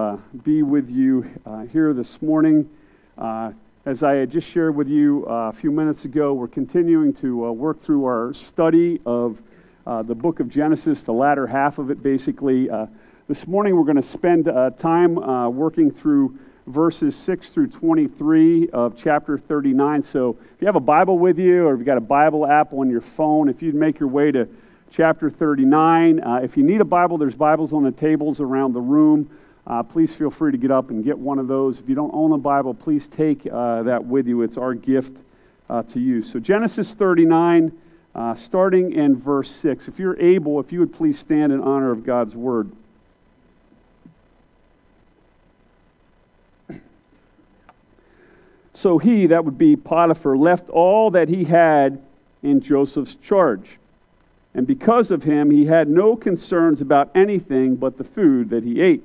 uh, be with you uh, here this morning. Uh, as I had just shared with you a few minutes ago, we're continuing to work through our study of the book of Genesis, the latter half of it, basically. this morning, we're going to spend time working through verses 6 through 23 of chapter 39. So if you have a Bible with you or if you've got a Bible app on your phone, if you'd make your way to chapter 39. Uh, if you need a Bible, there's Bibles on the tables around the room. Uh, please feel free to get up and get one of those. If you don't own a Bible, please take uh, that with you. It's our gift uh, to you. So, Genesis 39, uh, starting in verse 6. If you're able, if you would please stand in honor of God's word. So he, that would be Potiphar, left all that he had in Joseph's charge and because of him, he had no concerns about anything but the food that he ate.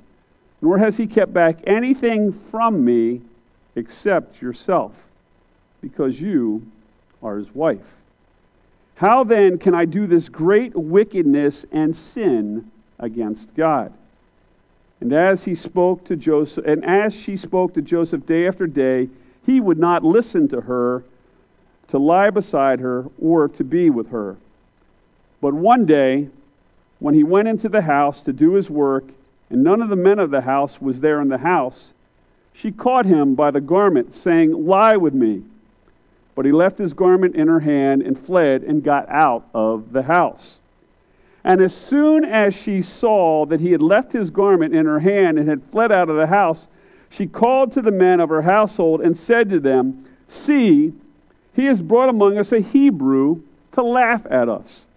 nor has he kept back anything from me except yourself, because you are his wife. How then can I do this great wickedness and sin against God? And as he spoke to Joseph, and as she spoke to Joseph day after day, he would not listen to her to lie beside her or to be with her. But one day, when he went into the house to do his work, and none of the men of the house was there in the house, she caught him by the garment, saying, Lie with me. But he left his garment in her hand and fled and got out of the house. And as soon as she saw that he had left his garment in her hand and had fled out of the house, she called to the men of her household and said to them, See, he has brought among us a Hebrew to laugh at us.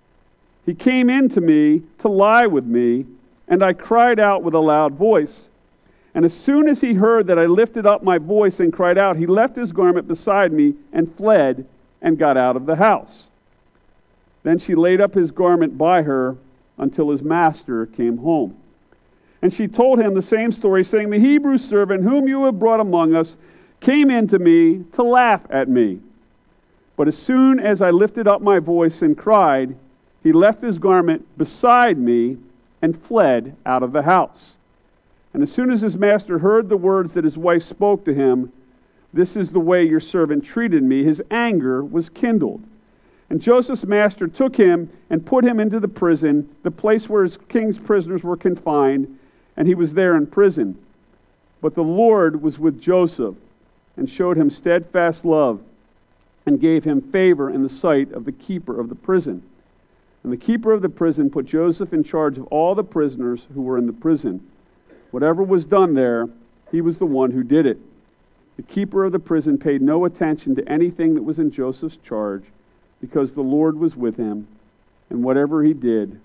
He came in to me to lie with me, and I cried out with a loud voice. And as soon as he heard that I lifted up my voice and cried out, he left his garment beside me and fled and got out of the house. Then she laid up his garment by her until his master came home. And she told him the same story, saying, The Hebrew servant whom you have brought among us came in to me to laugh at me. But as soon as I lifted up my voice and cried, he left his garment beside me and fled out of the house. And as soon as his master heard the words that his wife spoke to him, This is the way your servant treated me, his anger was kindled. And Joseph's master took him and put him into the prison, the place where his king's prisoners were confined, and he was there in prison. But the Lord was with Joseph and showed him steadfast love and gave him favor in the sight of the keeper of the prison. And the keeper of the prison put Joseph in charge of all the prisoners who were in the prison. Whatever was done there, he was the one who did it. The keeper of the prison paid no attention to anything that was in Joseph's charge because the Lord was with him, and whatever he did,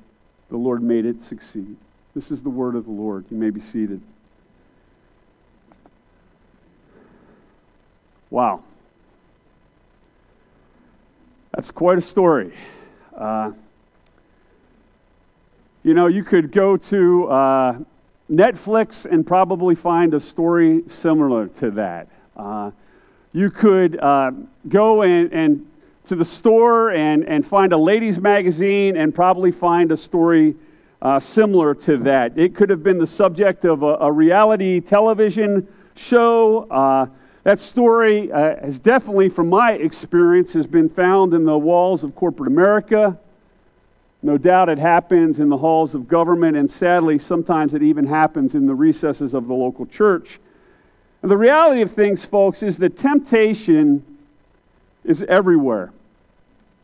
the Lord made it succeed. This is the word of the Lord. You may be seated. Wow. That's quite a story. Uh, you know, you could go to uh, Netflix and probably find a story similar to that. Uh, you could uh, go and, and, to the store and, and find a ladies' magazine and probably find a story uh, similar to that. It could have been the subject of a, a reality television show. Uh, that story uh, has definitely, from my experience, has been found in the walls of corporate America. No doubt it happens in the halls of government, and sadly, sometimes it even happens in the recesses of the local church. And the reality of things, folks, is that temptation is everywhere,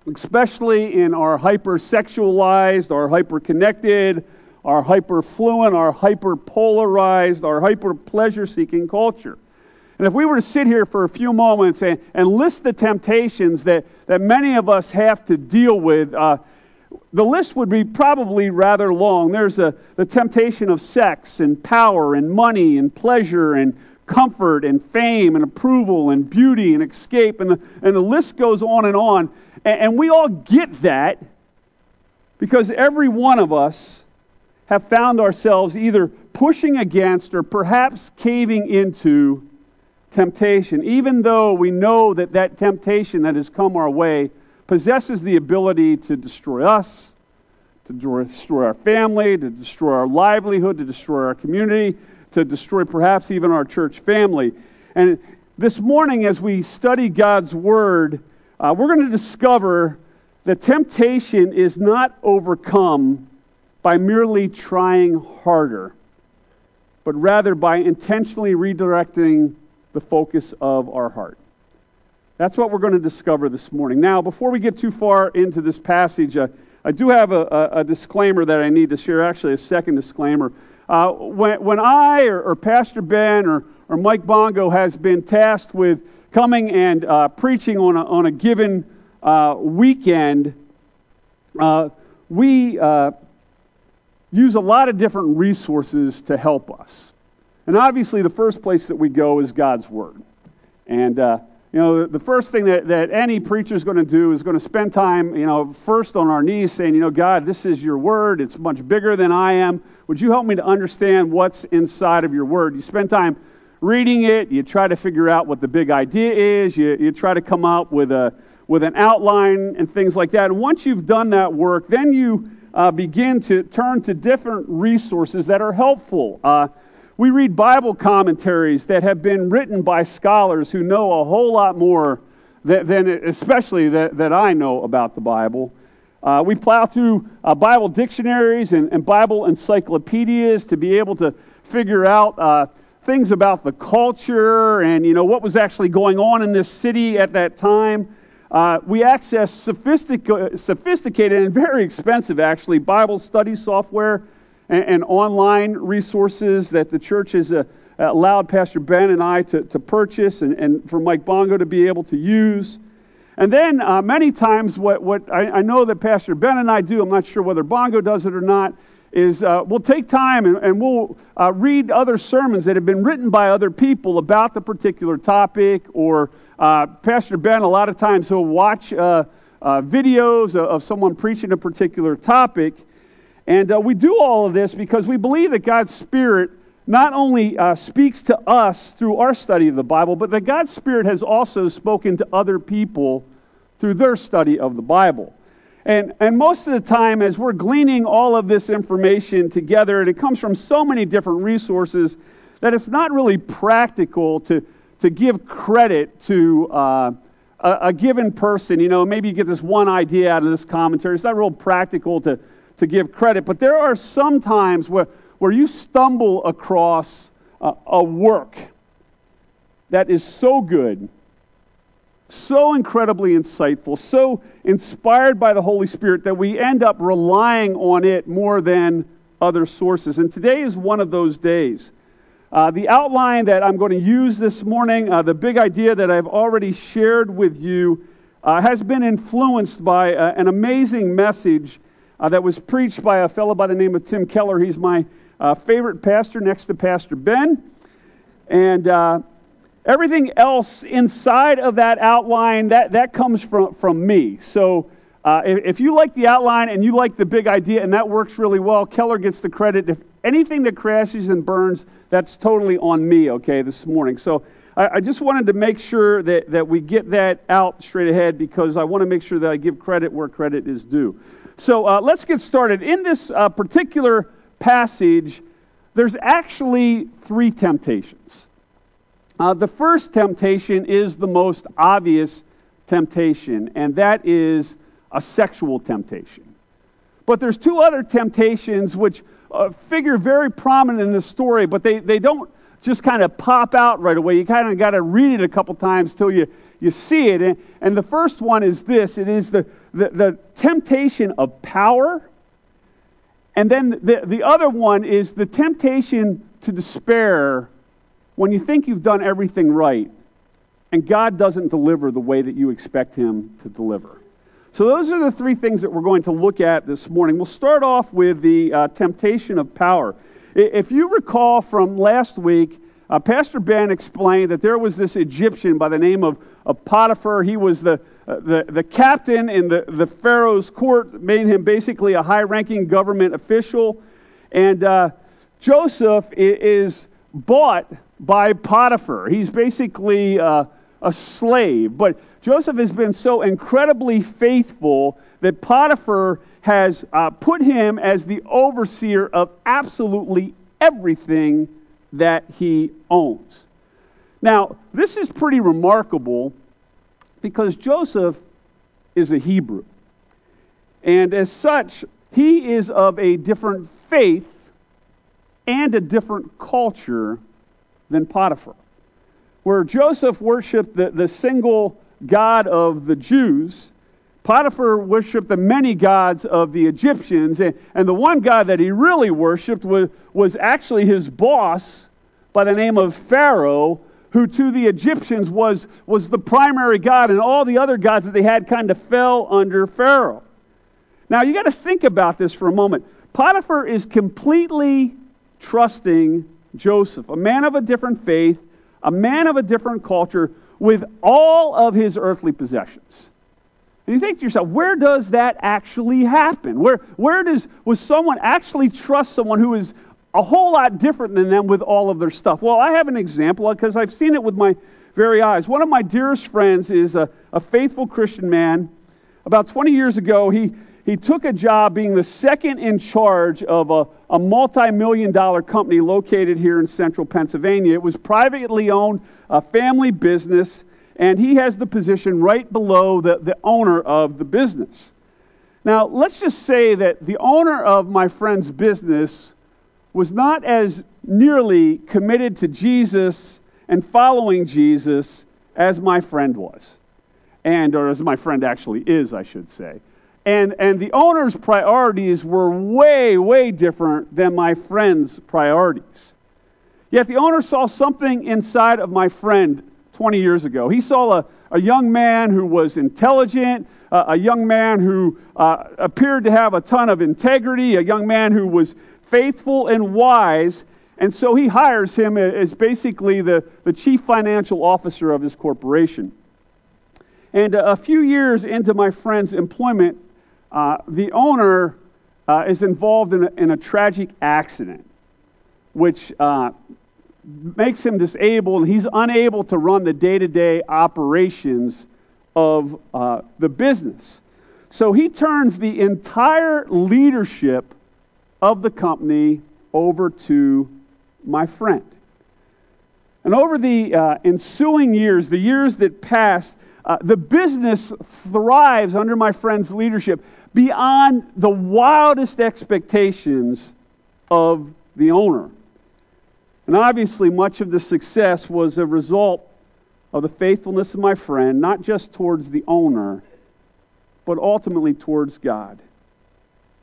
especially in our hyper-sexualized, our hyper-connected, our hyper-fluent, our hyper-polarized, our hyper-pleasure-seeking culture. And if we were to sit here for a few moments and, and list the temptations that, that many of us have to deal with, uh, the list would be probably rather long. There's a, the temptation of sex and power and money and pleasure and comfort and fame and approval and beauty and escape. And the, and the list goes on and on. And, and we all get that because every one of us have found ourselves either pushing against or perhaps caving into temptation, even though we know that that temptation that has come our way possesses the ability to destroy us, to destroy our family, to destroy our livelihood, to destroy our community, to destroy perhaps even our church family. And this morning, as we study God's Word, uh, we're going to discover that temptation is not overcome by merely trying harder, but rather by intentionally redirecting the focus of our heart. That's what we're going to discover this morning. Now, before we get too far into this passage, uh, I do have a, a, a, disclaimer that I need to share, actually, a second disclaimer. Uh, when, when I or, or, Pastor Ben or, or Mike Bongo has been tasked with coming and uh, preaching on a, on a given uh, weekend, uh, we uh, use a lot of different resources to help us. And obviously, the first place that we go is God's Word. And you know, the first thing that, that any preacher is going to do is going to spend time, you know, first on our knees saying, you know, God, this is your word. It's much bigger than I am. Would you help me to understand what's inside of your word? You spend time reading it. You try to figure out what the big idea is. You, you try to come up with, a, with an outline and things like that. And once you've done that work, then you uh, begin to turn to different resources that are helpful. Uh, we read Bible commentaries that have been written by scholars who know a whole lot more than, than especially that, that I know about the Bible. Uh, we plow through uh, Bible dictionaries and, and, Bible encyclopedias to be able to figure out uh, things about the culture and you know what was actually going on in this city at that time. Uh, we access sophistic- sophisticated and very expensive, actually, Bible study software and, and online resources that the church has uh, allowed Pastor Ben and I to, to purchase and, and for Mike Bongo to be able to use. And then uh, many times, what, what I, I, know that Pastor Ben and I do, I'm not sure whether Bongo does it or not, is uh, we'll take time and, and we'll uh, read other sermons that have been written by other people about the particular topic. Or uh, Pastor Ben, a lot of times, he'll watch uh, uh, videos of, of someone preaching a particular topic. And uh, we do all of this because we believe that God's Spirit not only uh, speaks to us through our study of the Bible, but that God's Spirit has also spoken to other people through their study of the Bible. And, and most of the time, as we're gleaning all of this information together, and it comes from so many different resources, that it's not really practical to, to give credit to uh, a, a given person. You know, maybe you get this one idea out of this commentary. It's not real practical to to give credit, but there are some times where, where you stumble across a, work that is so good, so incredibly insightful, so inspired by the Holy Spirit that we end up relying on it more than other sources. And today is one of those days. Uh, the outline that I'm going to use this morning, uh, the big idea that I've already shared with you, uh, has been influenced by uh, an amazing message uh, that was preached by a fellow by the name of Tim Keller. He's my uh, favorite pastor next to Pastor Ben. And uh, everything else inside of that outline, that, that comes from, from me. So uh, if, if, you like the outline and you like the big idea and that works really well, Keller gets the credit. If anything that crashes and burns, that's totally on me, okay, this morning. So I, I just wanted to make sure that, that we get that out straight ahead because I want to make sure that I give credit where credit is due. So uh, let's get started. In this uh, particular passage, there's actually three temptations. Uh, the first temptation is the most obvious temptation, and that is a sexual temptation. But there's two other temptations which uh, figure very prominent in the story, but they, they don't just kind of pop out right away. You kind of got to read it a couple times till you, you see it. And, and the first one is this it is the, the, the temptation of power. And then the, the other one is the temptation to despair when you think you've done everything right and God doesn't deliver the way that you expect Him to deliver. So, those are the three things that we're going to look at this morning. We'll start off with the uh, temptation of power. If you recall from last week, uh, Pastor Ben explained that there was this Egyptian by the name of, of Potiphar. He was the, uh, the, the captain in the, the Pharaoh's court, made him basically a high ranking government official. And uh, Joseph is bought by Potiphar. He's basically uh, a slave. But Joseph has been so incredibly faithful that Potiphar has uh, put him as the overseer of absolutely everything that he owns. Now, this is pretty remarkable because Joseph is a Hebrew. And as such, he is of a different faith and a different culture than Potiphar. Where Joseph worshiped the, the single God of the Jews, Potiphar worshiped the many gods of the Egyptians, and, and the one God that he really worshiped was, was actually his boss by the name of Pharaoh, who to the Egyptians was, was the primary God, and all the other gods that they had kind of fell under Pharaoh. Now, you got to think about this for a moment. Potiphar is completely trusting Joseph, a man of a different faith, a man of a different culture, with all of his earthly possessions. And you think to yourself, where does that actually happen? Where, where does was someone actually trust someone who is a whole lot different than them with all of their stuff? Well, I have an example because I've seen it with my very eyes. One of my dearest friends is a, a faithful Christian man. About 20 years ago, he, he took a job being the second in charge of a, a multi million dollar company located here in central Pennsylvania. It was privately owned, a family business and he has the position right below the, the owner of the business. Now, let's just say that the owner of my friend's business was not as nearly committed to Jesus and following Jesus as my friend was. And, or as my friend actually is, I should say. And, and the owner's priorities were way, way different than my friend's priorities. Yet the owner saw something inside of my friend 20 years ago. He saw a, a young man who was intelligent, uh, a young man who uh, appeared to have a ton of integrity, a young man who was faithful and wise. And so he hires him as basically the, the chief financial officer of this corporation. And a few years into my friend's employment, uh, the owner uh, is involved in a, in a, tragic accident, which uh, makes him disabled. He's unable to run the day to day operations of uh, the business. So he turns the entire leadership of the company over to my friend. And over the uh, ensuing years, the years that passed, uh, the business thrives under my friend's leadership beyond the wildest expectations of the owner. And obviously, much of the success was a result of the faithfulness of my friend, not just towards the owner, but ultimately towards God.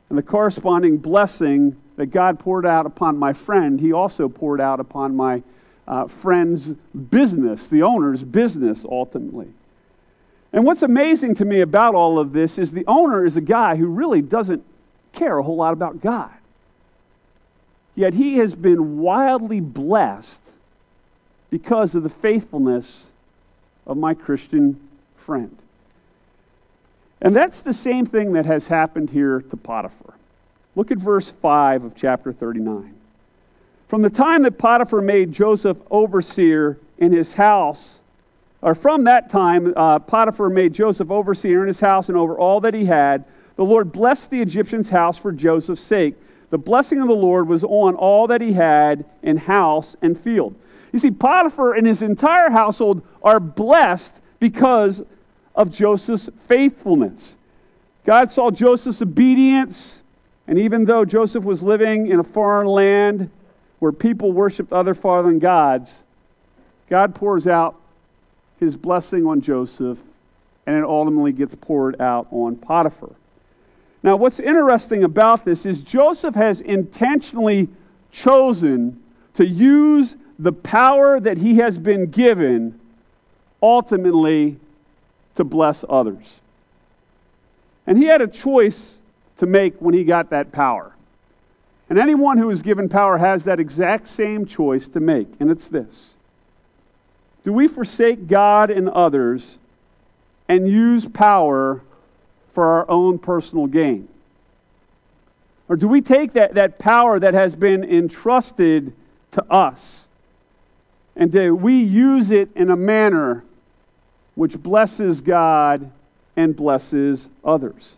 And the corresponding blessing that God poured out upon my friend, he also poured out upon my uh, friend's business, the owner's business, ultimately. And what's amazing to me about all of this is the owner is a guy who really doesn't care a whole lot about God. Yet he has been wildly blessed because of the faithfulness of my Christian friend. And that's the same thing that has happened here to Potiphar. Look at verse 5 of chapter 39. From the time that Potiphar made Joseph overseer in his house, or from that time, uh, Potiphar made Joseph overseer in his house and over all that he had, the Lord blessed the Egyptian's house for Joseph's sake the blessing of the Lord was on all that he had in house and field. You see, Potiphar and his entire household are blessed because of Joseph's faithfulness. God saw Joseph's obedience, and even though Joseph was living in a foreign land where people worshiped other foreign gods, God pours out his blessing on Joseph, and it ultimately gets poured out on Potiphar. Now, what's interesting about this is Joseph has intentionally chosen to use the power that he has been given ultimately to bless others. And he had a choice to make when he got that power. And anyone who is given power has that exact same choice to make, and it's this Do we forsake God and others and use power for our own personal gain? Or do we take that, that power that has been entrusted to us and do we use it in a manner which blesses God and blesses others?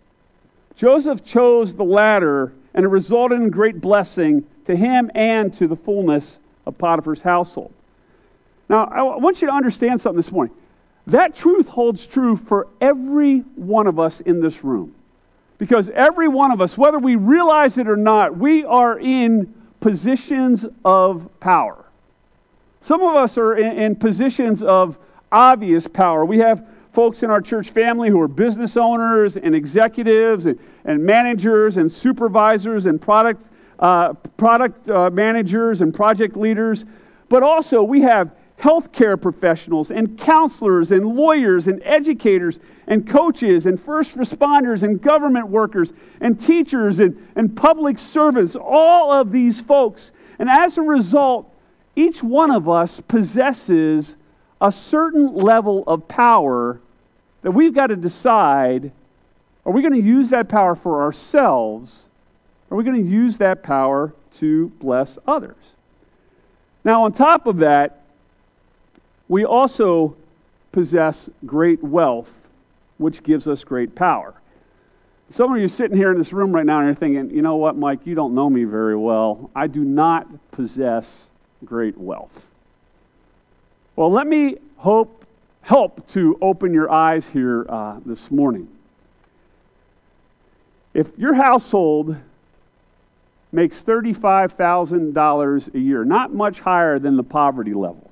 Joseph chose the latter, and it resulted in great blessing to him and to the fullness of Potiphar's household. Now, I want you to understand something this morning. That truth holds true for every one of us in this room. Because every one of us, whether we realize it or not, we are in positions of power. Some of us are in, in positions of obvious power. We have folks in our church family who are business owners and executives and, and managers and supervisors and product, uh, product uh, managers and project leaders. But also, we have healthcare professionals and counselors and lawyers and educators and coaches and first responders and government workers and teachers and, and public servants, all of these folks. And as a result, each one of us possesses a certain level of power that we've got to decide are we going to use that power for ourselves? Are we going to use that power to bless others? Now, on top of that, we also possess great wealth, which gives us great power. Some of you sitting here in this room right now and you're thinking, you know what, Mike, you don't know me very well. I do not possess great wealth. Well, let me hope, help to open your eyes here uh, this morning. If your household makes $35,000 a year, not much higher than the poverty level,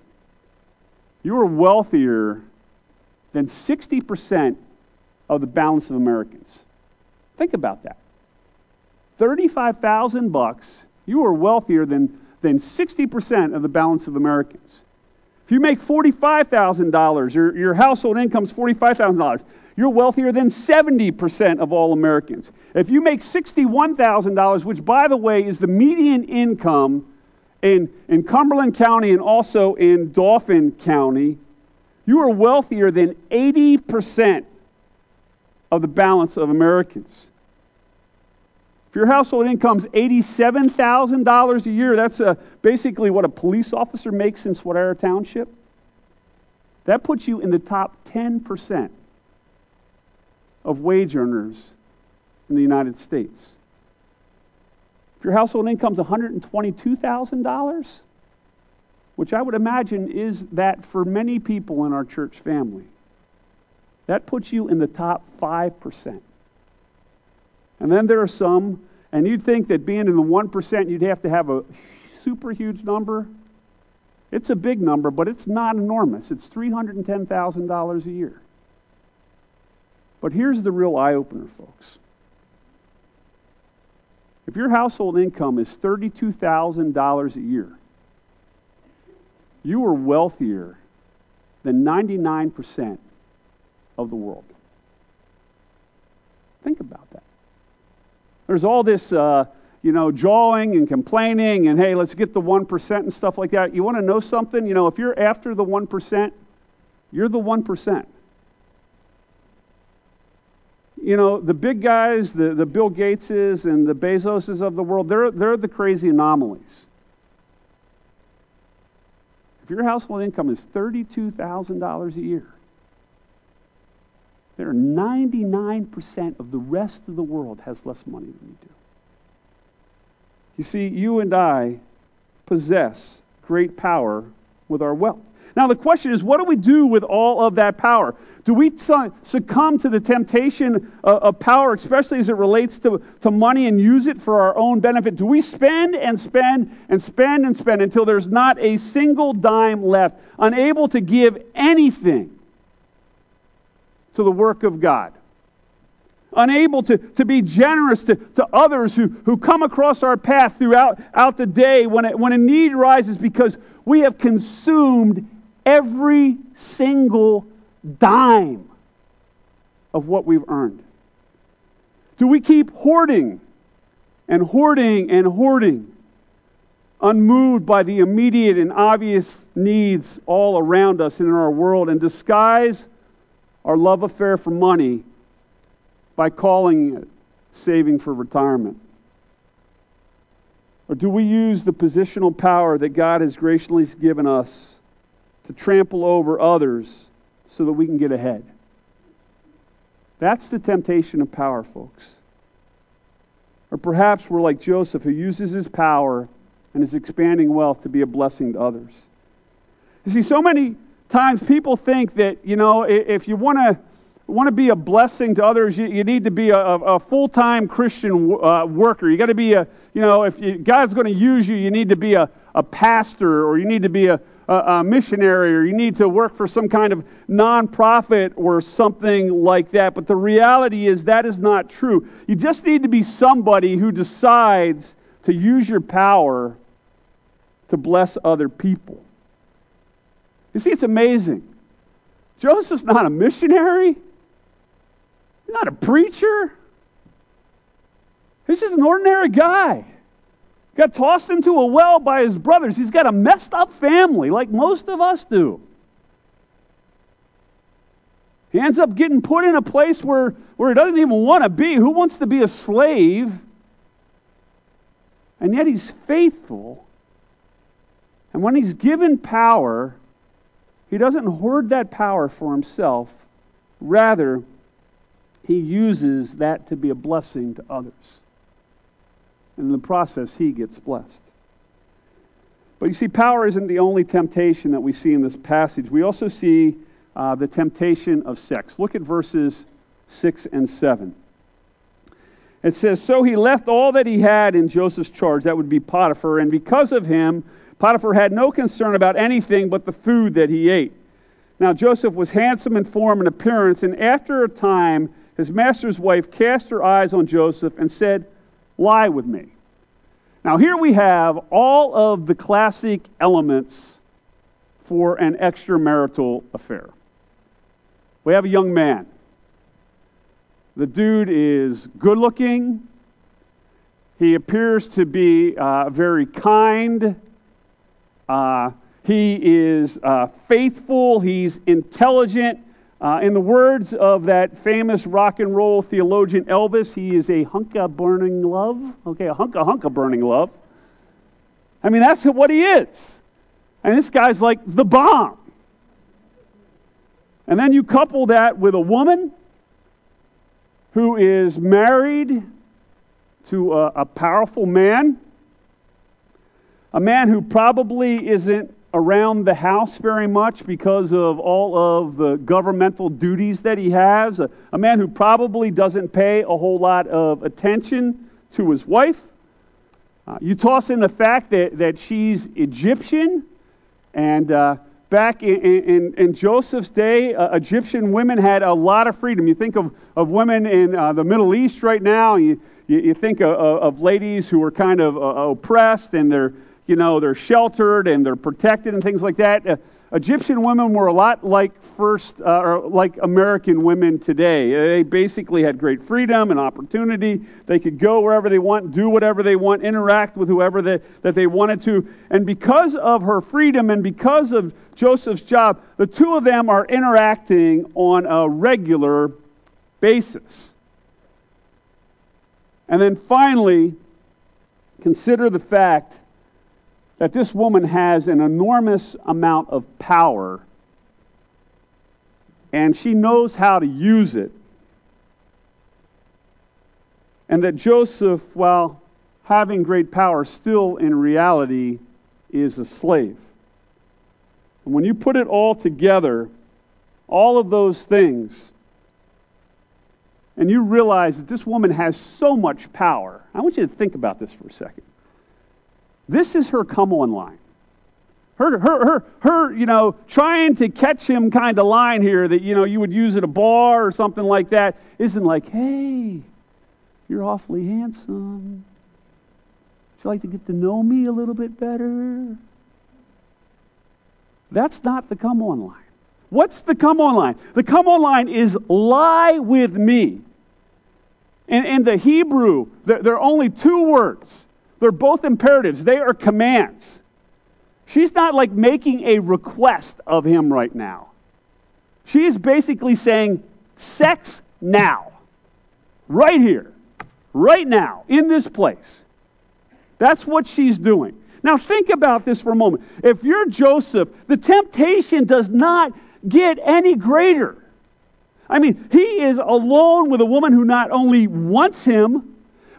you are wealthier than 60% of the balance of Americans. Think about that. 35,000 bucks, you are wealthier than, than 60% of the balance of Americans. If you make $45,000, your, your household income is $45,000, you're wealthier than 70% of all Americans. If you make $61,000, which, by the way, is the median income in, in Cumberland County and also in Dauphin County, you are wealthier than 80% of the balance of Americans. If your household income is $87,000 a year, that's a, basically what a police officer makes in Swatara Township. That puts you in the top 10% of wage earners in the United States. If your household income is $122,000, which I would imagine is that for many people in our church family, that puts you in the top 5%. And then there are some, and you'd think that being in the 1%, you'd have to have a super huge number. It's a big number, but it's not enormous. It's $310,000 a year. But here's the real eye opener, folks. If your household income is $32,000 a year, you are wealthier than 99% of the world. Think about that. There's all this, uh, you know, jawing and complaining and, hey, let's get the 1% and stuff like that. You want to know something? You know, if you're after the 1%, you're the 1% you know, the big guys, the, the Bill Gateses and the Bezoses of the world, they're, they're the crazy anomalies. If your household income is $32,000 a year, there are 99% of the rest of the world has less money than you do. You see, you and I possess great power with our wealth. Now, the question is, what do we do with all of that power? Do we succumb to the temptation uh, of power, especially as it relates to, to money, and use it for our own benefit? Do we spend and spend and spend and spend until there's not a single dime left, unable to give anything to the work of God? unable to, to be generous to, to others who, who come across our path throughout out the day when, it, when a need rises because we have consumed every single dime of what we've earned. Do we keep hoarding and hoarding and hoarding, unmoved by the immediate and obvious needs all around us and in our world, and disguise our love affair for money by calling it saving for retirement? Or do we use the positional power that God has graciously given us to trample over others so that we can get ahead? That's the temptation of power, folks. Or perhaps we're like Joseph, who uses his power and his expanding wealth to be a blessing to others. You see, so many times people think that, you know, if you want to want to be a blessing to others, you, you need to be a, a full time Christian uh, worker. You got to be a, you know, if you, God's going to use you, you need to be a, a pastor or you need to be a, a, a missionary or you need to work for some kind of nonprofit or something like that. But the reality is that is not true. You just need to be somebody who decides to use your power to bless other people. You see, it's amazing. Joseph's not a missionary. He's not a preacher. He's just an ordinary guy. Got tossed into a well by his brothers. He's got a messed up family, like most of us do. He ends up getting put in a place where, where he doesn't even want to be. Who wants to be a slave? And yet he's faithful. And when he's given power, he doesn't hoard that power for himself. Rather, he uses that to be a blessing to others. And in the process, he gets blessed. But you see, power isn't the only temptation that we see in this passage. We also see uh, the temptation of sex. Look at verses 6 and 7. It says, So he left all that he had in Joseph's charge, that would be Potiphar, and because of him, Potiphar had no concern about anything but the food that he ate. Now, Joseph was handsome in form and appearance, and after a time, his master's wife cast her eyes on Joseph and said, Lie with me. Now, here we have all of the classic elements for an extramarital affair. We have a young man. The dude is good looking. He appears to be uh, very kind. Uh, he is uh, faithful. He's intelligent. Uh, in the words of that famous rock and roll theologian Elvis, he is a hunka burning love. Okay, a hunka hunka burning love. I mean, that's what he is. And this guy's like the bomb. And then you couple that with a woman who is married to a, a powerful man, a man who probably isn't around the house very much because of all of the governmental duties that he has. A, a, man who probably doesn't pay a whole lot of attention to his wife. Uh, you toss in the fact that, that she's Egyptian, and uh, back in, in, in, Joseph's day, uh, Egyptian women had a lot of freedom. You think of, of women in uh, the Middle East right now, you, you, you think of, of, ladies who are kind of uh, oppressed and they're you know, they're sheltered and they're protected and things like that. Uh, Egyptian women were a lot like first, uh, or like American women today. They basically had great freedom and opportunity. They could go wherever they want, do whatever they want, interact with whoever they, that they wanted to. And because of her freedom and because of Joseph's job, the two of them are interacting on a regular basis. And then finally, consider the fact that this woman has an enormous amount of power and she knows how to use it. And that Joseph, while having great power, still in reality is a slave. And when you put it all together, all of those things, and you realize that this woman has so much power, I want you to think about this for a second. This is her come on line. Her, her, her, her, you know, trying to catch him kind of line here that, you know, you would use at a bar or something like that isn't like, hey, you're awfully handsome. Would you like to get to know me a little bit better? That's not the come on line. What's the come on line? The come on line is lie with me. In, in the Hebrew, there, there are only two words. They're both imperatives, they are commands. She's not like making a request of him right now. She is basically saying, sex now, right here, right now, in this place. That's what she's doing. Now, think about this for a moment. If you're Joseph, the temptation does not get any greater. I mean, he is alone with a woman who not only wants him,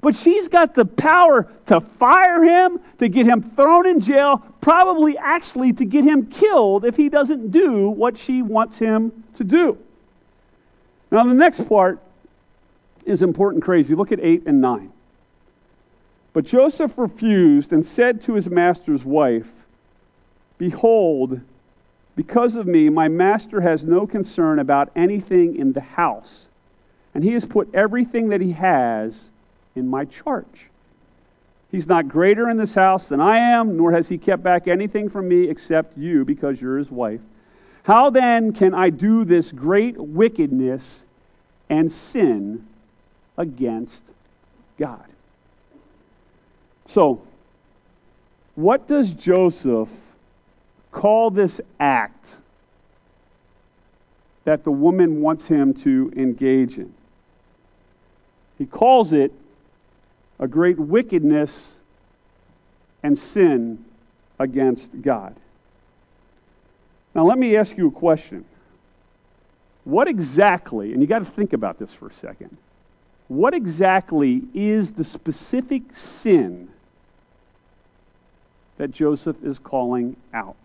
but she's got the power to fire him, to get him thrown in jail, probably actually to get him killed if he doesn't do what she wants him to do. Now, the next part is important crazy. Look at 8 and 9. But Joseph refused and said to his master's wife, Behold, because of me, my master has no concern about anything in the house, and he has put everything that he has in my charge. He's not greater in this house than I am, nor has he kept back anything from me except you, because you're his wife. How then can I do this great wickedness and sin against God? So, what does Joseph call this act that the woman wants him to engage in? He calls it a great wickedness and sin against God. Now, let me ask you a question. What exactly, and you got to think about this for a second, what exactly is the specific sin that Joseph is calling out?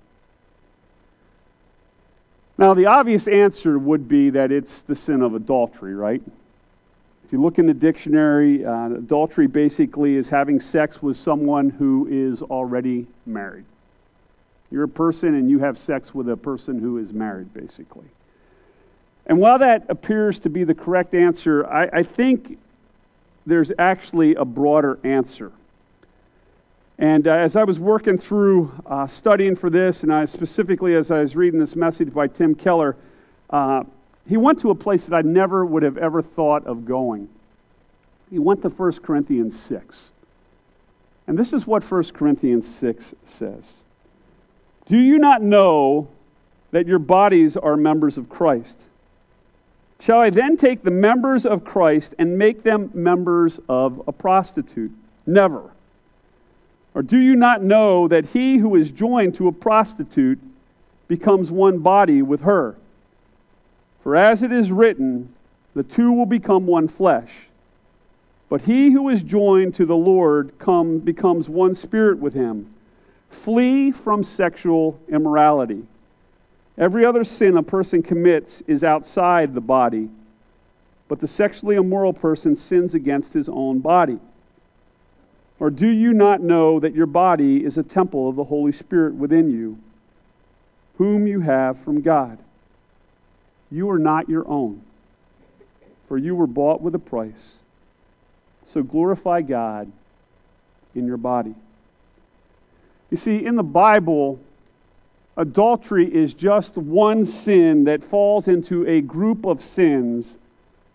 Now, the obvious answer would be that it's the sin of adultery, right? If you look in the dictionary, uh, adultery basically is having sex with someone who is already married. You're a person and you have sex with a person who is married, basically. And while that appears to be the correct answer, I, I think there's actually a broader answer. And uh, as I was working through uh, studying for this, and I specifically as I was reading this message by Tim Keller, uh, he went to a place that I never would have ever thought of going. He went to 1 Corinthians 6. And this is what 1 Corinthians 6 says Do you not know that your bodies are members of Christ? Shall I then take the members of Christ and make them members of a prostitute? Never. Or do you not know that he who is joined to a prostitute becomes one body with her? For as it is written, the two will become one flesh. But he who is joined to the Lord come, becomes one spirit with him. Flee from sexual immorality. Every other sin a person commits is outside the body, but the sexually immoral person sins against his own body. Or do you not know that your body is a temple of the Holy Spirit within you, whom you have from God? You are not your own, for you were bought with a price. So glorify God in your body. You see, in the Bible, adultery is just one sin that falls into a group of sins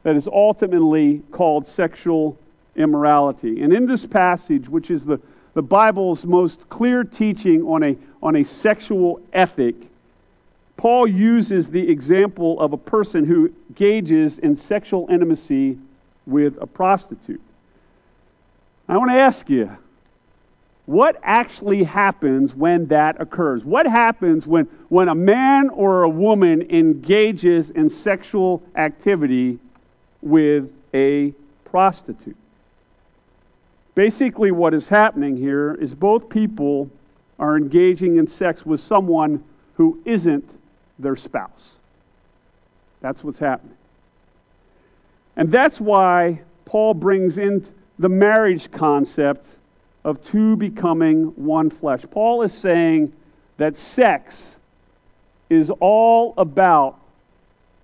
that is ultimately called sexual immorality. And in this passage, which is the, the Bible's most clear teaching on a, on a sexual ethic, Paul uses the example of a person who engages in sexual intimacy with a prostitute. I want to ask you, what actually happens when that occurs? What happens when, when a man or a woman engages in sexual activity with a prostitute? Basically, what is happening here is both people are engaging in sex with someone who isn't their spouse. That's what's happening. And that's why Paul brings in the marriage concept of two becoming one flesh. Paul is saying that sex is all about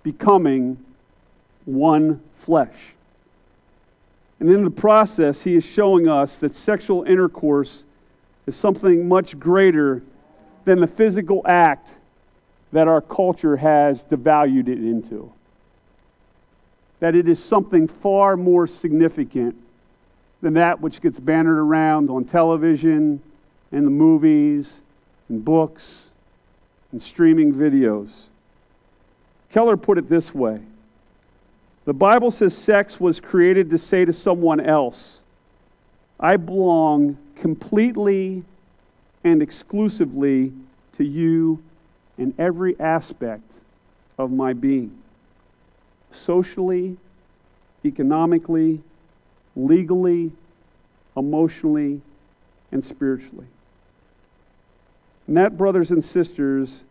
becoming one flesh. And in the process, he is showing us that sexual intercourse is something much greater than the physical act that our culture has devalued it into. that it is something far more significant than that which gets bannered around on television, in the movies, in books, and streaming videos. Keller put it this way The Bible says sex was created to say to someone else, I belong completely and exclusively to you in every aspect of my being socially, economically, legally, emotionally, and spiritually. And that, brothers and sisters,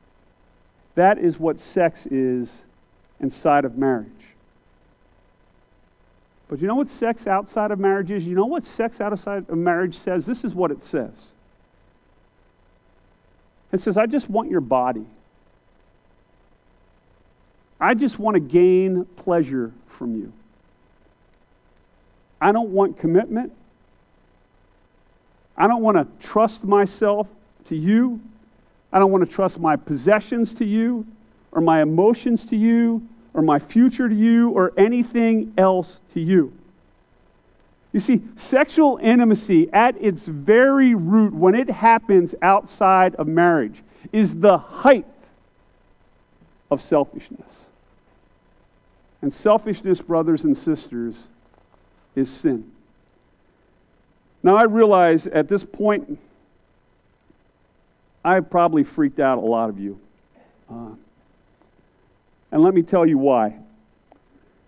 that is what sex is inside of marriage. But you know what sex outside of marriage is? You know what sex outside of marriage says? This is what it says it says, I just want your body. I just want to gain pleasure from you. I don't want commitment. I don't want to trust myself to you. I don't want to trust my possessions to you, or my emotions to you, or my future to you, or anything else to you. You see, sexual intimacy at its very root, when it happens outside of marriage, is the height of selfishness. And selfishness, brothers and sisters, is sin. Now, I realize at this point, I've probably freaked out a lot of you. Uh, and let me tell you why.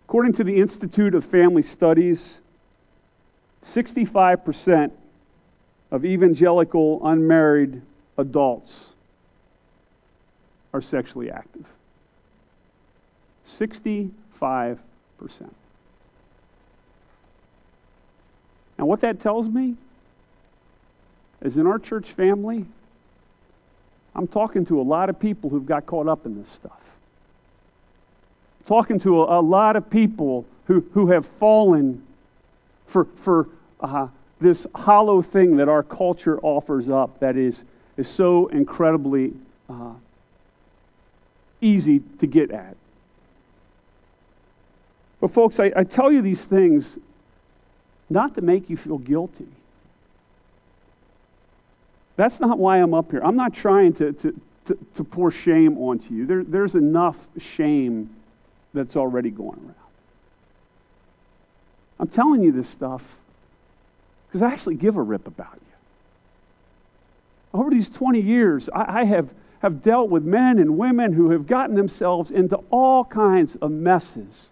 According to the Institute of Family Studies, 65% of evangelical unmarried adults are sexually active. 65%. And what that tells me is in our church family, I'm talking to a lot of people who've got caught up in this stuff. talking to a, a lot of people who, who have fallen for, for uh, this hollow thing that our culture offers up that is, is so incredibly uh, easy to get at. But, folks, I, I tell you these things not to make you feel guilty. That's not why I'm up here. I'm not trying to, to, to, to pour shame onto you. There, there's enough shame that's already going around. I'm telling you this stuff because I actually give a rip about you. Over these 20 years, I, I have, have dealt with men and women who have gotten themselves into all kinds of messes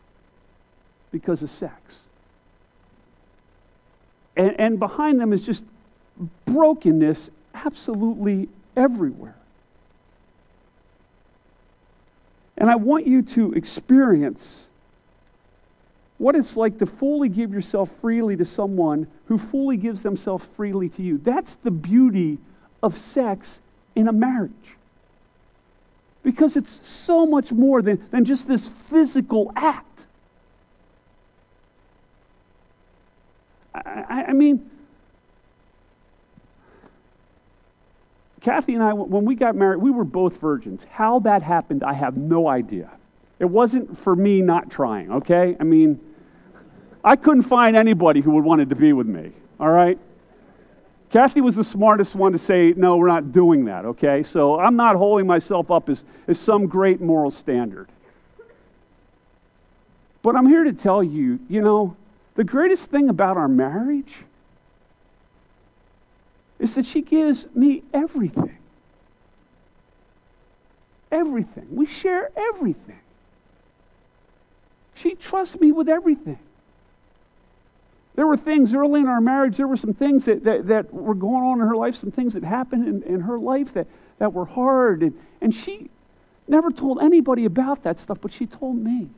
because of sex. And, and behind them is just brokenness absolutely everywhere. And I want you to experience what it's like to fully give yourself freely to someone who fully gives themselves freely to you. That's the beauty of sex in a marriage. Because it's so much more than, than just this physical act. I, I mean, Kathy and I, when we got married, we were both virgins. How that happened, I have no idea. It wasn't for me not trying, okay? I mean, I couldn't find anybody who would wanted to be with me, all right? Kathy was the smartest one to say, no, we're not doing that, okay? So I'm not holding myself up as, as some great moral standard. But I'm here to tell you, you know, the greatest thing about our marriage is that she gives me everything. Everything. We share everything. She trusts me with everything. There were things early in our marriage, there were some things that, that, that were going on in her life, some things that happened in, in her life that, that were hard. And, and she never told anybody about that stuff, but she told me.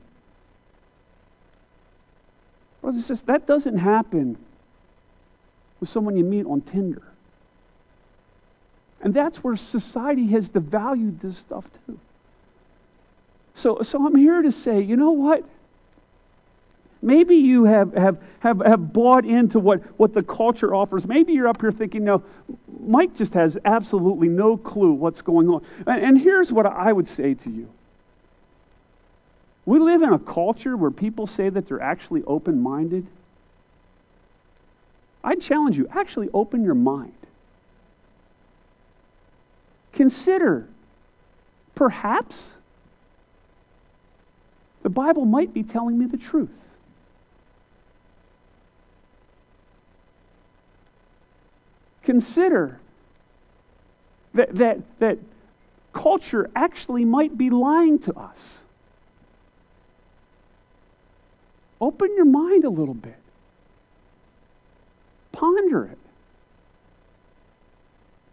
Brothers and sisters, that doesn't happen with someone you meet on Tinder. And that's where society has devalued this stuff too. So, so I'm here to say, you know what? Maybe you have, have, have, have bought into what, what the culture offers. Maybe you're up here thinking, no, Mike just has absolutely no clue what's going on. And, and here's what I would say to you We live in a culture where people say that they're actually open minded. I challenge you, actually open your mind. Consider, perhaps, the Bible might be telling me the truth. Consider that, that, that culture actually might be lying to us. Open your mind a little bit, ponder it.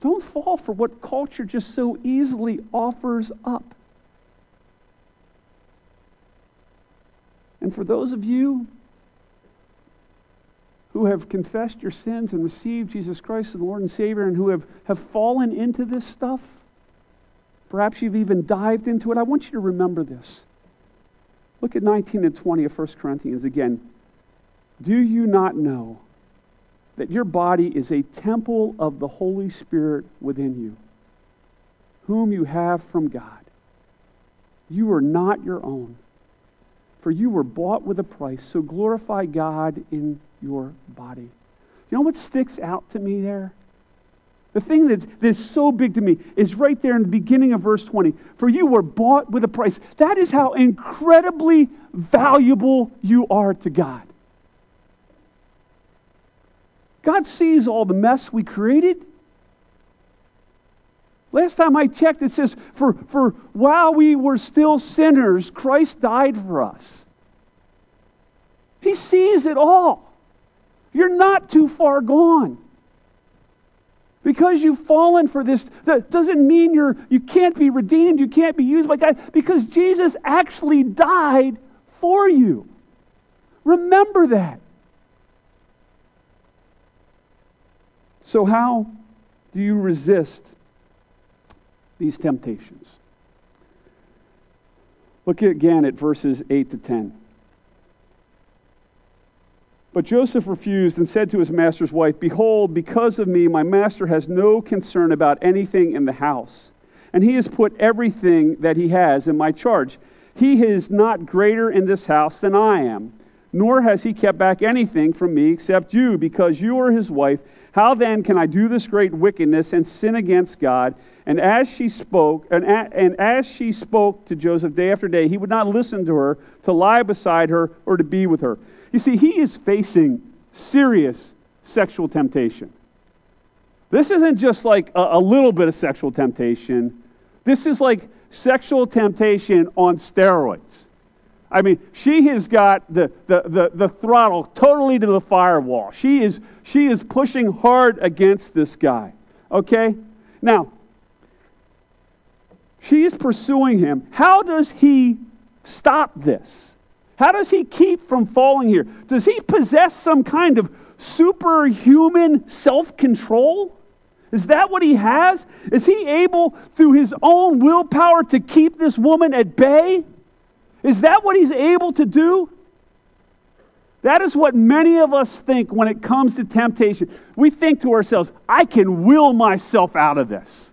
Don't fall for what culture just so easily offers up. And for those of you who have confessed your sins and received Jesus Christ as the Lord and Savior and who have, have fallen into this stuff, perhaps you've even dived into it, I want you to remember this. Look at 19 and 20 of 1 Corinthians again. Do you not know that your body is a temple of the Holy Spirit within you, whom you have from God. You are not your own, for you were bought with a price, so glorify God in your body. You know what sticks out to me there? The thing that's, that's so big to me is right there in the beginning of verse 20. For you were bought with a price. That is how incredibly valuable you are to God. God sees all the mess we created. Last time I checked, it says, for, for while we were still sinners, Christ died for us. He sees it all. You're not too far gone. Because you've fallen for this, that doesn't mean you're, you can't be redeemed, you can't be used by God, because Jesus actually died for you. Remember that. So, how do you resist these temptations? Look again at verses 8 to 10. But Joseph refused and said to his master's wife, Behold, because of me, my master has no concern about anything in the house, and he has put everything that he has in my charge. He is not greater in this house than I am, nor has he kept back anything from me except you, because you are his wife how then can I do this great wickedness and sin against God? And as she spoke, and, a, and as she spoke to Joseph day after day, he would not listen to her, to lie beside her, or to be with her. You see, he is facing serious sexual temptation. This isn't just like a, a little bit of sexual temptation. This is like sexual temptation on steroids. I mean, she has got the, the, the, the, throttle totally to the firewall. She is, she is pushing hard against this guy. Okay? Now, she is pursuing him. How does he stop this? How does he keep from falling here? Does he possess some kind of superhuman self control? Is that what he has? Is he able, through his own willpower, to keep this woman at bay? Is that what he's able to do? That is what many of us think when it comes to temptation. We think to ourselves, I can will myself out of this.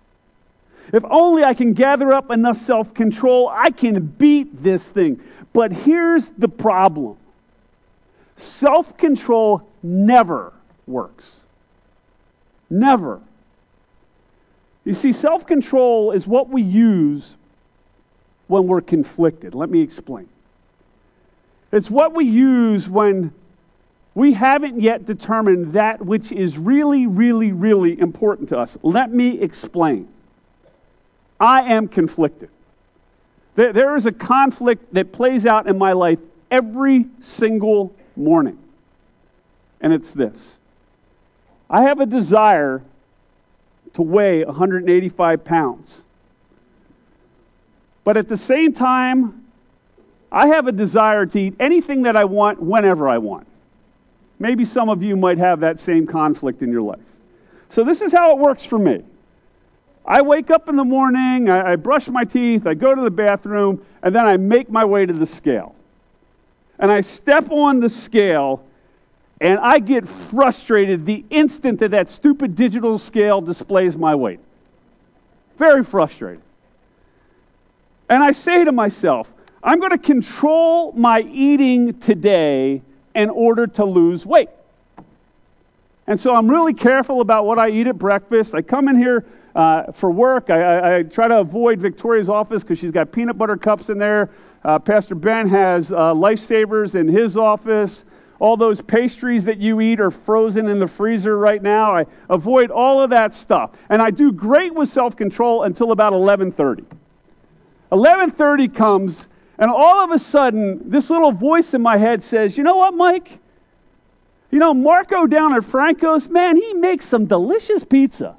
If only I can gather up enough self control, I can beat this thing. But here's the problem self control never works. Never. You see, self control is what we use when we're conflicted. Let me explain. It's what we use when we haven't yet determined that which is really, really, really important to us. Let me explain. I am conflicted. There is a conflict that plays out in my life every single morning. And it's this I have a desire to weigh 185 pounds. But at the same time, I have a desire to eat anything that I want whenever I want. Maybe some of you might have that same conflict in your life. So, this is how it works for me. I wake up in the morning, I, I, brush my teeth, I go to the bathroom, and then I make my way to the scale. And I step on the scale, and I get frustrated the instant that that stupid digital scale displays my weight. Very frustrated. And I say to myself, I'm going to control my eating today in order to lose weight. And so I'm really careful about what I eat at breakfast. I come in here uh, for work. I, I, I, try to avoid Victoria's office because she's got peanut butter cups in there. Uh, Pastor Ben has uh, lifesavers in his office. All those pastries that you eat are frozen in the freezer right now. I avoid all of that stuff. And I do great with self-control until about 11:30. 11:30 comes and all of a sudden this little voice in my head says, "You know what, Mike? You know, Marco down at Franco's, man, he makes some delicious pizza.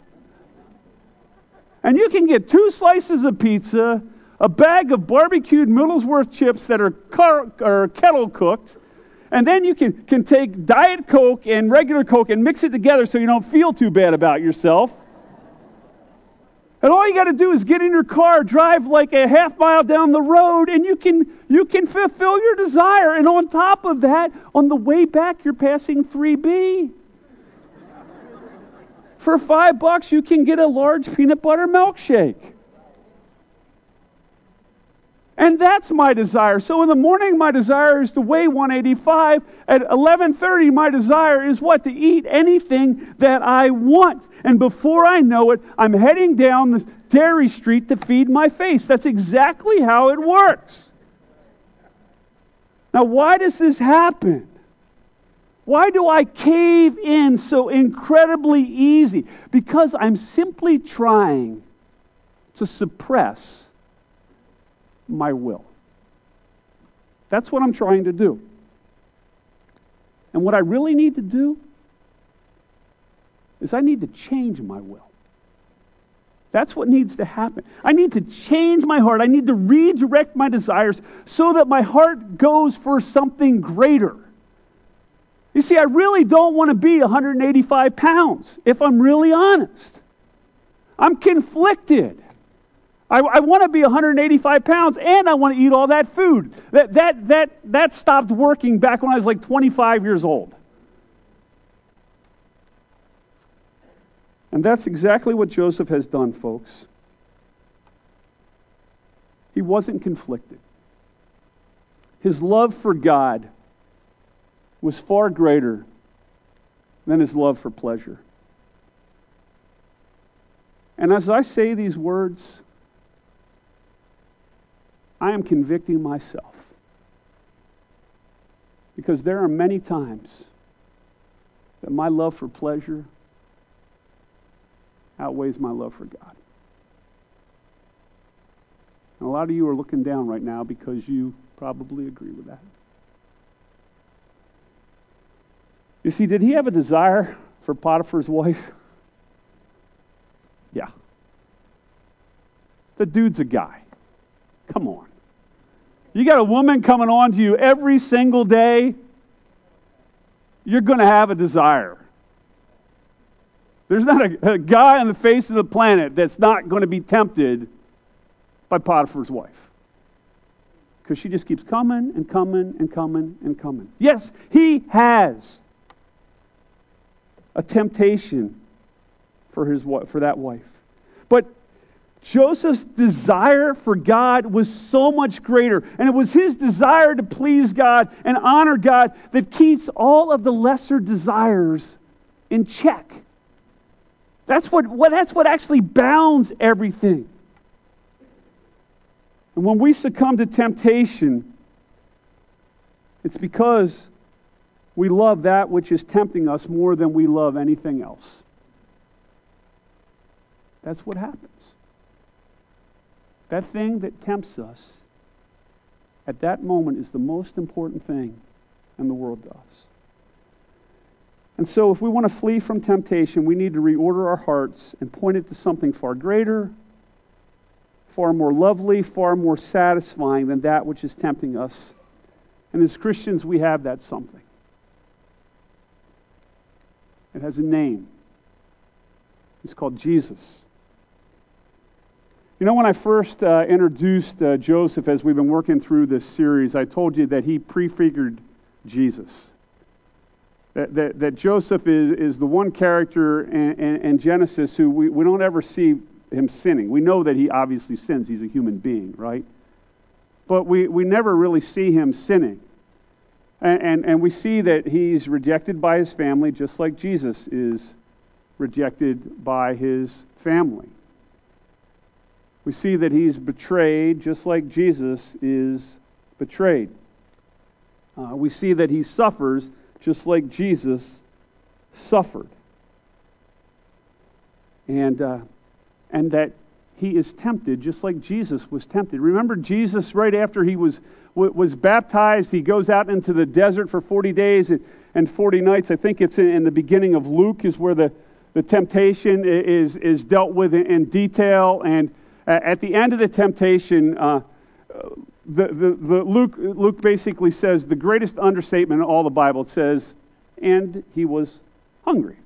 And you can get two slices of pizza, a bag of barbecued Middleswarth chips that are, car- or kettle cooked, and then you can, can take Diet Coke and regular Coke and mix it together so you don't feel too bad about yourself. And all you got to do is get in your car, drive like a half mile down the road, and you can, you can fulfill your desire. And on top of that, on the way back, you're passing 3B. For five bucks, you can get a large peanut butter milkshake. And that's my desire. So in the morning, my desire is to weigh 185. At 11:30, my desire is what? To eat anything that I want. And before I know it, I'm heading down the Derry Street to feed my face. That's exactly how it works. Now, why does this happen? Why do I cave in so incredibly easy? Because I'm simply trying to suppress my will. That's what I'm trying to do. And what I really need to do is I need to change my will. That's what needs to happen. I need to change my heart. I need to redirect my desires so that my heart goes for something greater. You see, I really don't want to be 185 pounds, if I'm really honest. I'm conflicted. I, I want to be 185 pounds and I want to eat all that food. That, that, that, that stopped working back when I was like 25 years old. And that's exactly what Joseph has done, folks. He wasn't conflicted. His love for God was far greater than his love for pleasure. And as I say these words, I am convicting myself. Because there are many times that my love for pleasure outweighs my love for God. And a lot of you are looking down right now because you probably agree with that. You see, did he have a desire for Potiphar's wife? Yeah. The dude's a guy. Come on. You got a woman coming on to you every single day, you're going to have a desire. There's not a, a, guy on the face of the planet that's not going to be tempted by Potiphar's wife. Because she just keeps coming and coming and coming and coming. Yes, he has a temptation for, his, for that wife. But Joseph's desire for God was so much greater. And it was his desire to please God and honor God that keeps all of the lesser desires in check. That's what, what, that's what actually bounds everything. And when we succumb to temptation, it's because we love that which is tempting us more than we love anything else. That's what happens. That thing that tempts us at that moment is the most important thing in the world to us. And so, if we want to flee from temptation, we need to reorder our hearts and point it to something far greater, far more lovely, far more satisfying than that which is tempting us. And as Christians, we have that something. It has a name. It's called Jesus. You know, when I first uh, introduced uh, Joseph as we've been working through this series, I told you that he prefigured Jesus. That, that, that Joseph is, is the one character in, in, in Genesis who we, we don't ever see him sinning. We know that he obviously sins, he's a human being, right? but we, we never really see him sinning. And, and, and we see that he's rejected by his family, just like Jesus is rejected by his family. We see that he's betrayed, just like Jesus is betrayed. Uh, we see that he suffers, just like Jesus suffered. And, uh, and that he is tempted just like Jesus was tempted. Remember, Jesus, right after he was, was baptized, he goes out into the desert for 40 days and 40 nights. I think it's in the beginning of Luke, is where the, the temptation is, is dealt with in detail. And at the end of the temptation, uh, the, the, the Luke, Luke basically says the greatest understatement in all the Bible. It says, and he was hungry.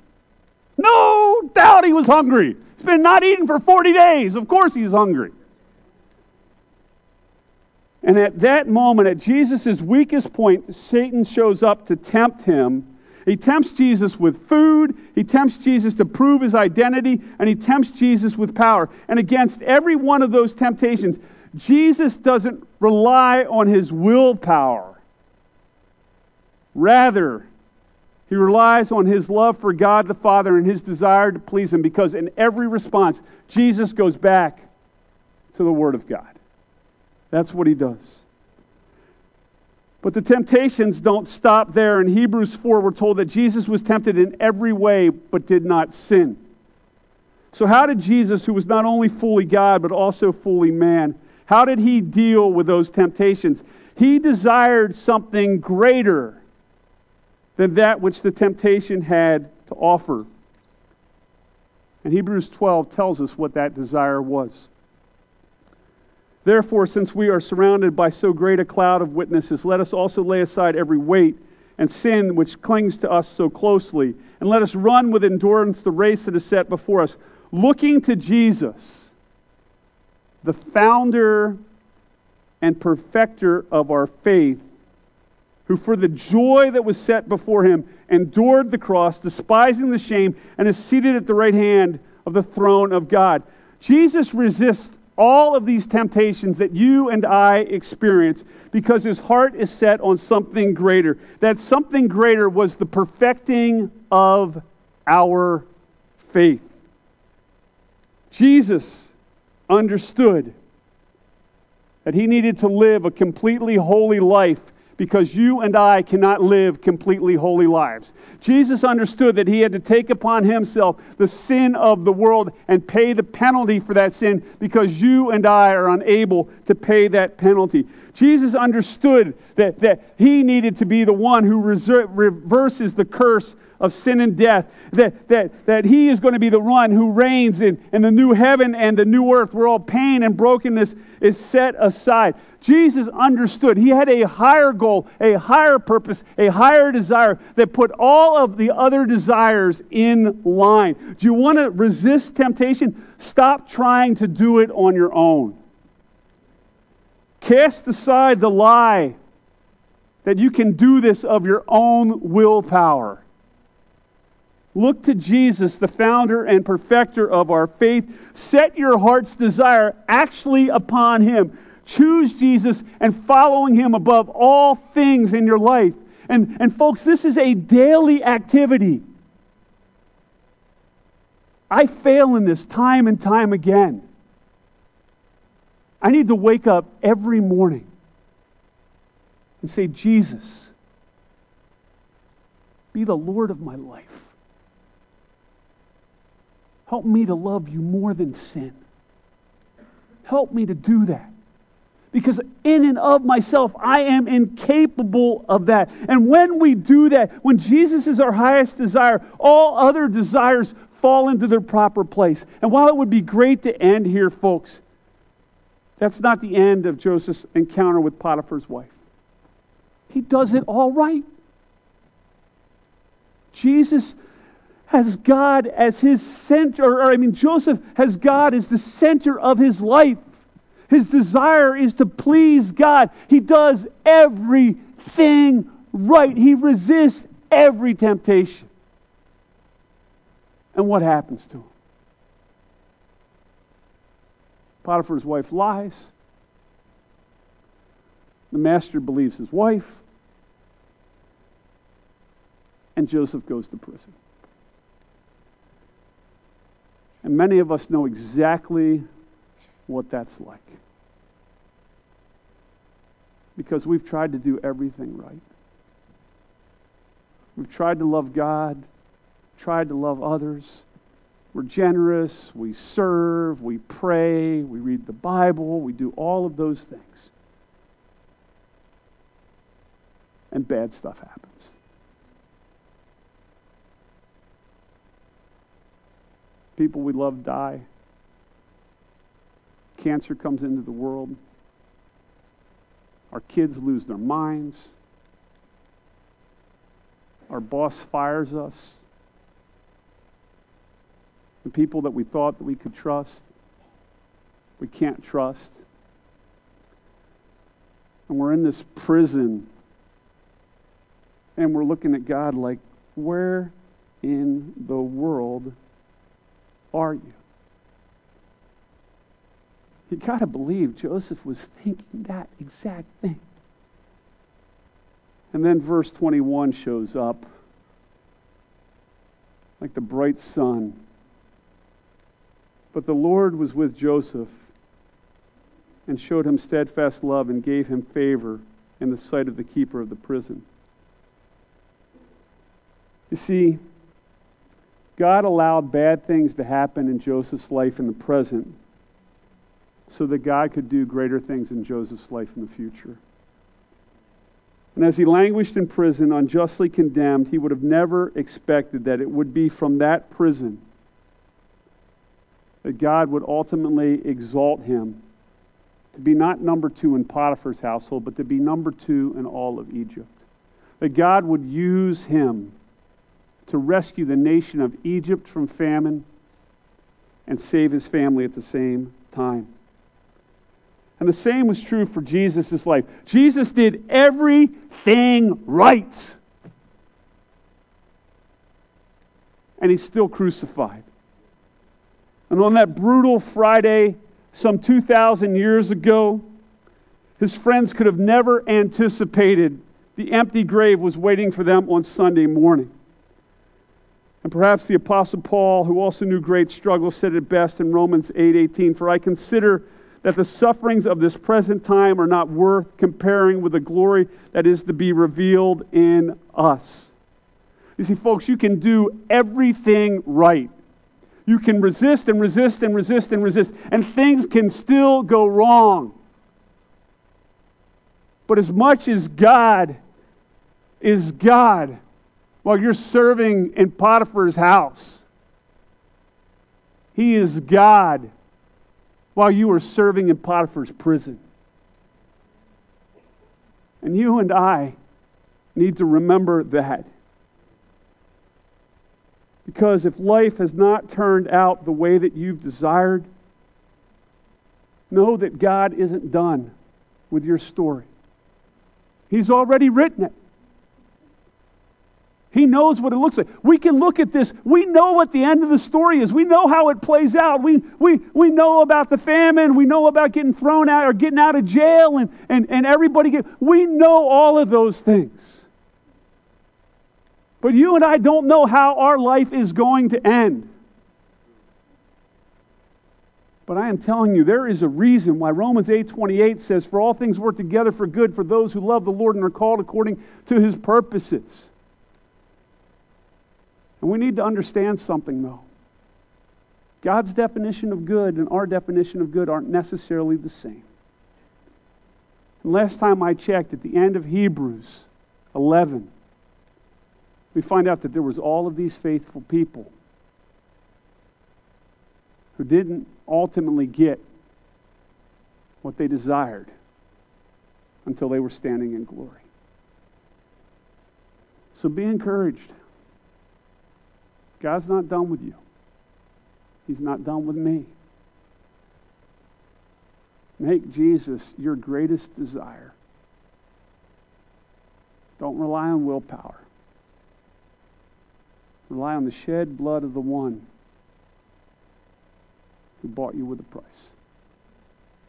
No doubt he was hungry. He's been not eating for 40 days. Of course he's hungry. And at that moment, at Jesus' weakest point, Satan shows up to tempt him. He tempts Jesus with food, he tempts Jesus to prove his identity, and he tempts Jesus with power. And against every one of those temptations, Jesus doesn't rely on his willpower. Rather, he relies on his love for God the Father and his desire to please him because in every response, Jesus goes back to the Word of God. That's what he does. But the temptations don't stop there. In Hebrews 4, we're told that Jesus was tempted in every way but did not sin. So, how did Jesus, who was not only fully God but also fully man, how did he deal with those temptations? He desired something greater than that which the temptation had to offer. And Hebrews 12 tells us what that desire was. Therefore, since we are surrounded by so great a cloud of witnesses, let us also lay aside every weight and sin which clings to us so closely, and let us run with endurance the race that is set before us, looking to Jesus, the founder and perfecter of our faith who for the joy that was set before him endured the cross, despising the shame, and is seated at the right hand of the throne of God. Jesus resists all of these temptations that you and I experience because his heart is set on something greater. That something greater was the perfecting of our faith. Jesus understood that he needed to live a completely holy life because you and I cannot live completely holy lives. Jesus understood that he had to take upon himself the sin of the world and pay the penalty for that sin because you and I are unable to pay that penalty. Jesus understood that, that he needed to be the one who reverses the curse of sin and death, that, that, that he is going to be the one who reigns in, in the new heaven and the new earth where all pain and brokenness is set aside. Jesus understood. He had a higher goal, a higher purpose, a higher desire that put all of the other desires in line. Do you want to resist temptation? Stop trying to do it on your own. Cast aside the lie that you can do this of your own willpower. Look to Jesus, the founder and perfecter of our faith. Set your heart's desire actually upon Him. Choose Jesus and following Him above all things in your life. And, and folks, this is a daily activity. I fail in this time and time again. I need to wake up every morning and say, Jesus, be the Lord of my life. Help me to love you more than sin. Help me to do that. Because in and of myself, I am incapable of that. And when we do that, when Jesus is our highest desire, all other desires fall into their proper place. And while it would be great to end here, folks, that's not the end of Joseph's encounter with Potiphar's wife. He does it all right. Jesus has God as his center, or, I mean, Joseph has God as the center of his life. His desire is to please God. He does everything right, he resists every temptation. And what happens to him? Potiphar's wife lies. The master believes his wife, and Joseph goes to prison. And many of us know exactly what that's like. Because we've tried to do everything right. We've tried to love God, tried to love others. We're generous, we serve, we pray, we read the Bible, we do all of those things. And bad stuff happens. People we love die. Cancer comes into the world. Our kids lose their minds. Our boss fires us. The people that we thought that we could trust, we can't trust. And we're in this prison and we're looking at God like, where in the world are you? You got to believe Joseph was thinking that exact thing. And then verse 21 shows up like the bright sun. But the Lord was with Joseph and showed him steadfast love and gave him favor in the sight of the keeper of the prison. You see, God allowed bad things to happen in Joseph's life in the present so that God could do greater things in Joseph's life in the future. And as he languished in prison, unjustly condemned, he would have never expected that it would be from that prison that God would ultimately exalt him to be not number two in Potiphar's household, but to be number two in all of Egypt. That God would use him to rescue the nation of Egypt from famine and save his family at the same time. And the same was true for Jesus' life. Jesus did everything right. And he's still crucified. And on that brutal Friday, some 2,000 years ago, his friends could have never anticipated the empty grave was waiting for them on Sunday morning. And perhaps the apostle Paul, who also knew great struggle, said it best in Romans 8:18, "For I consider that the sufferings of this present time are not worth comparing with the glory that is to be revealed in us. You see, folks, you can do everything right. You can resist and resist and resist and resist, and things can still go wrong. But as much as God is God while you're serving in Potiphar's house, He is God while you were serving in Potiphar's prison. And you and I need to remember that. Because if life has not turned out the way that you've desired, know that God isn't done with your story. He's already written it. He knows what it looks like. We can look at this. We know what the end of the story is. We know how it plays out. We, we, we know about the famine. We know about getting thrown out or getting out of jail and, and, and everybody get. We know all of those things. But you and I don't know how our life is going to end. But I am telling you, there is a reason why Romans 8:28 says, For all things work together for good for those who love the Lord and are called according to his purposes. And we need to understand something, though. God's definition of good and our definition of good aren't necessarily the same. And last time I checked, at the end of Hebrews 11, we find out that there was all of these faithful people who didn't ultimately get what they desired until they were standing in glory. So be encouraged. God's not done with you, He's not done with me. Make Jesus your greatest desire. Don't rely on willpower. Rely on the shed blood of the one who bought you with a price.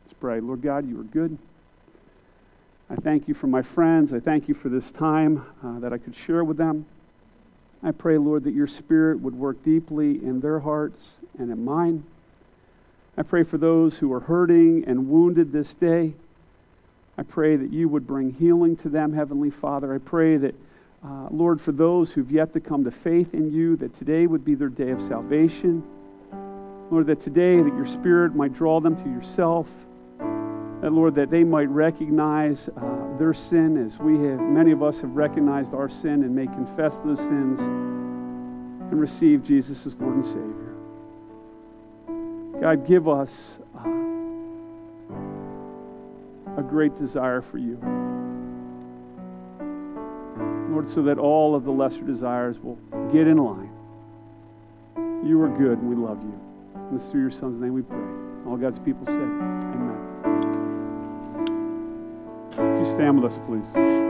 Let's pray. Lord God, you are good. I thank you for my friends. I thank you for this time uh, that I could share with them. I pray, Lord, that your Spirit would work deeply in their hearts and in mine. I pray for those who are hurting and wounded this day. I pray that you would bring healing to them, Heavenly Father. I pray that, uh, Lord, for those who've yet to come to faith in you, that today would be their day of salvation. Lord, that today that your Spirit might draw them to yourself. That, Lord, that they might recognize uh, their sin as we have, many of us have recognized our sin and may confess those sins and receive Jesus as Lord and Savior. God, give us uh, a great desire for you. Lord, so that all of the lesser desires will get in line. You are good and we love you. And it's through your Son's name we pray. All God's people say, Amen. You stand with us, please?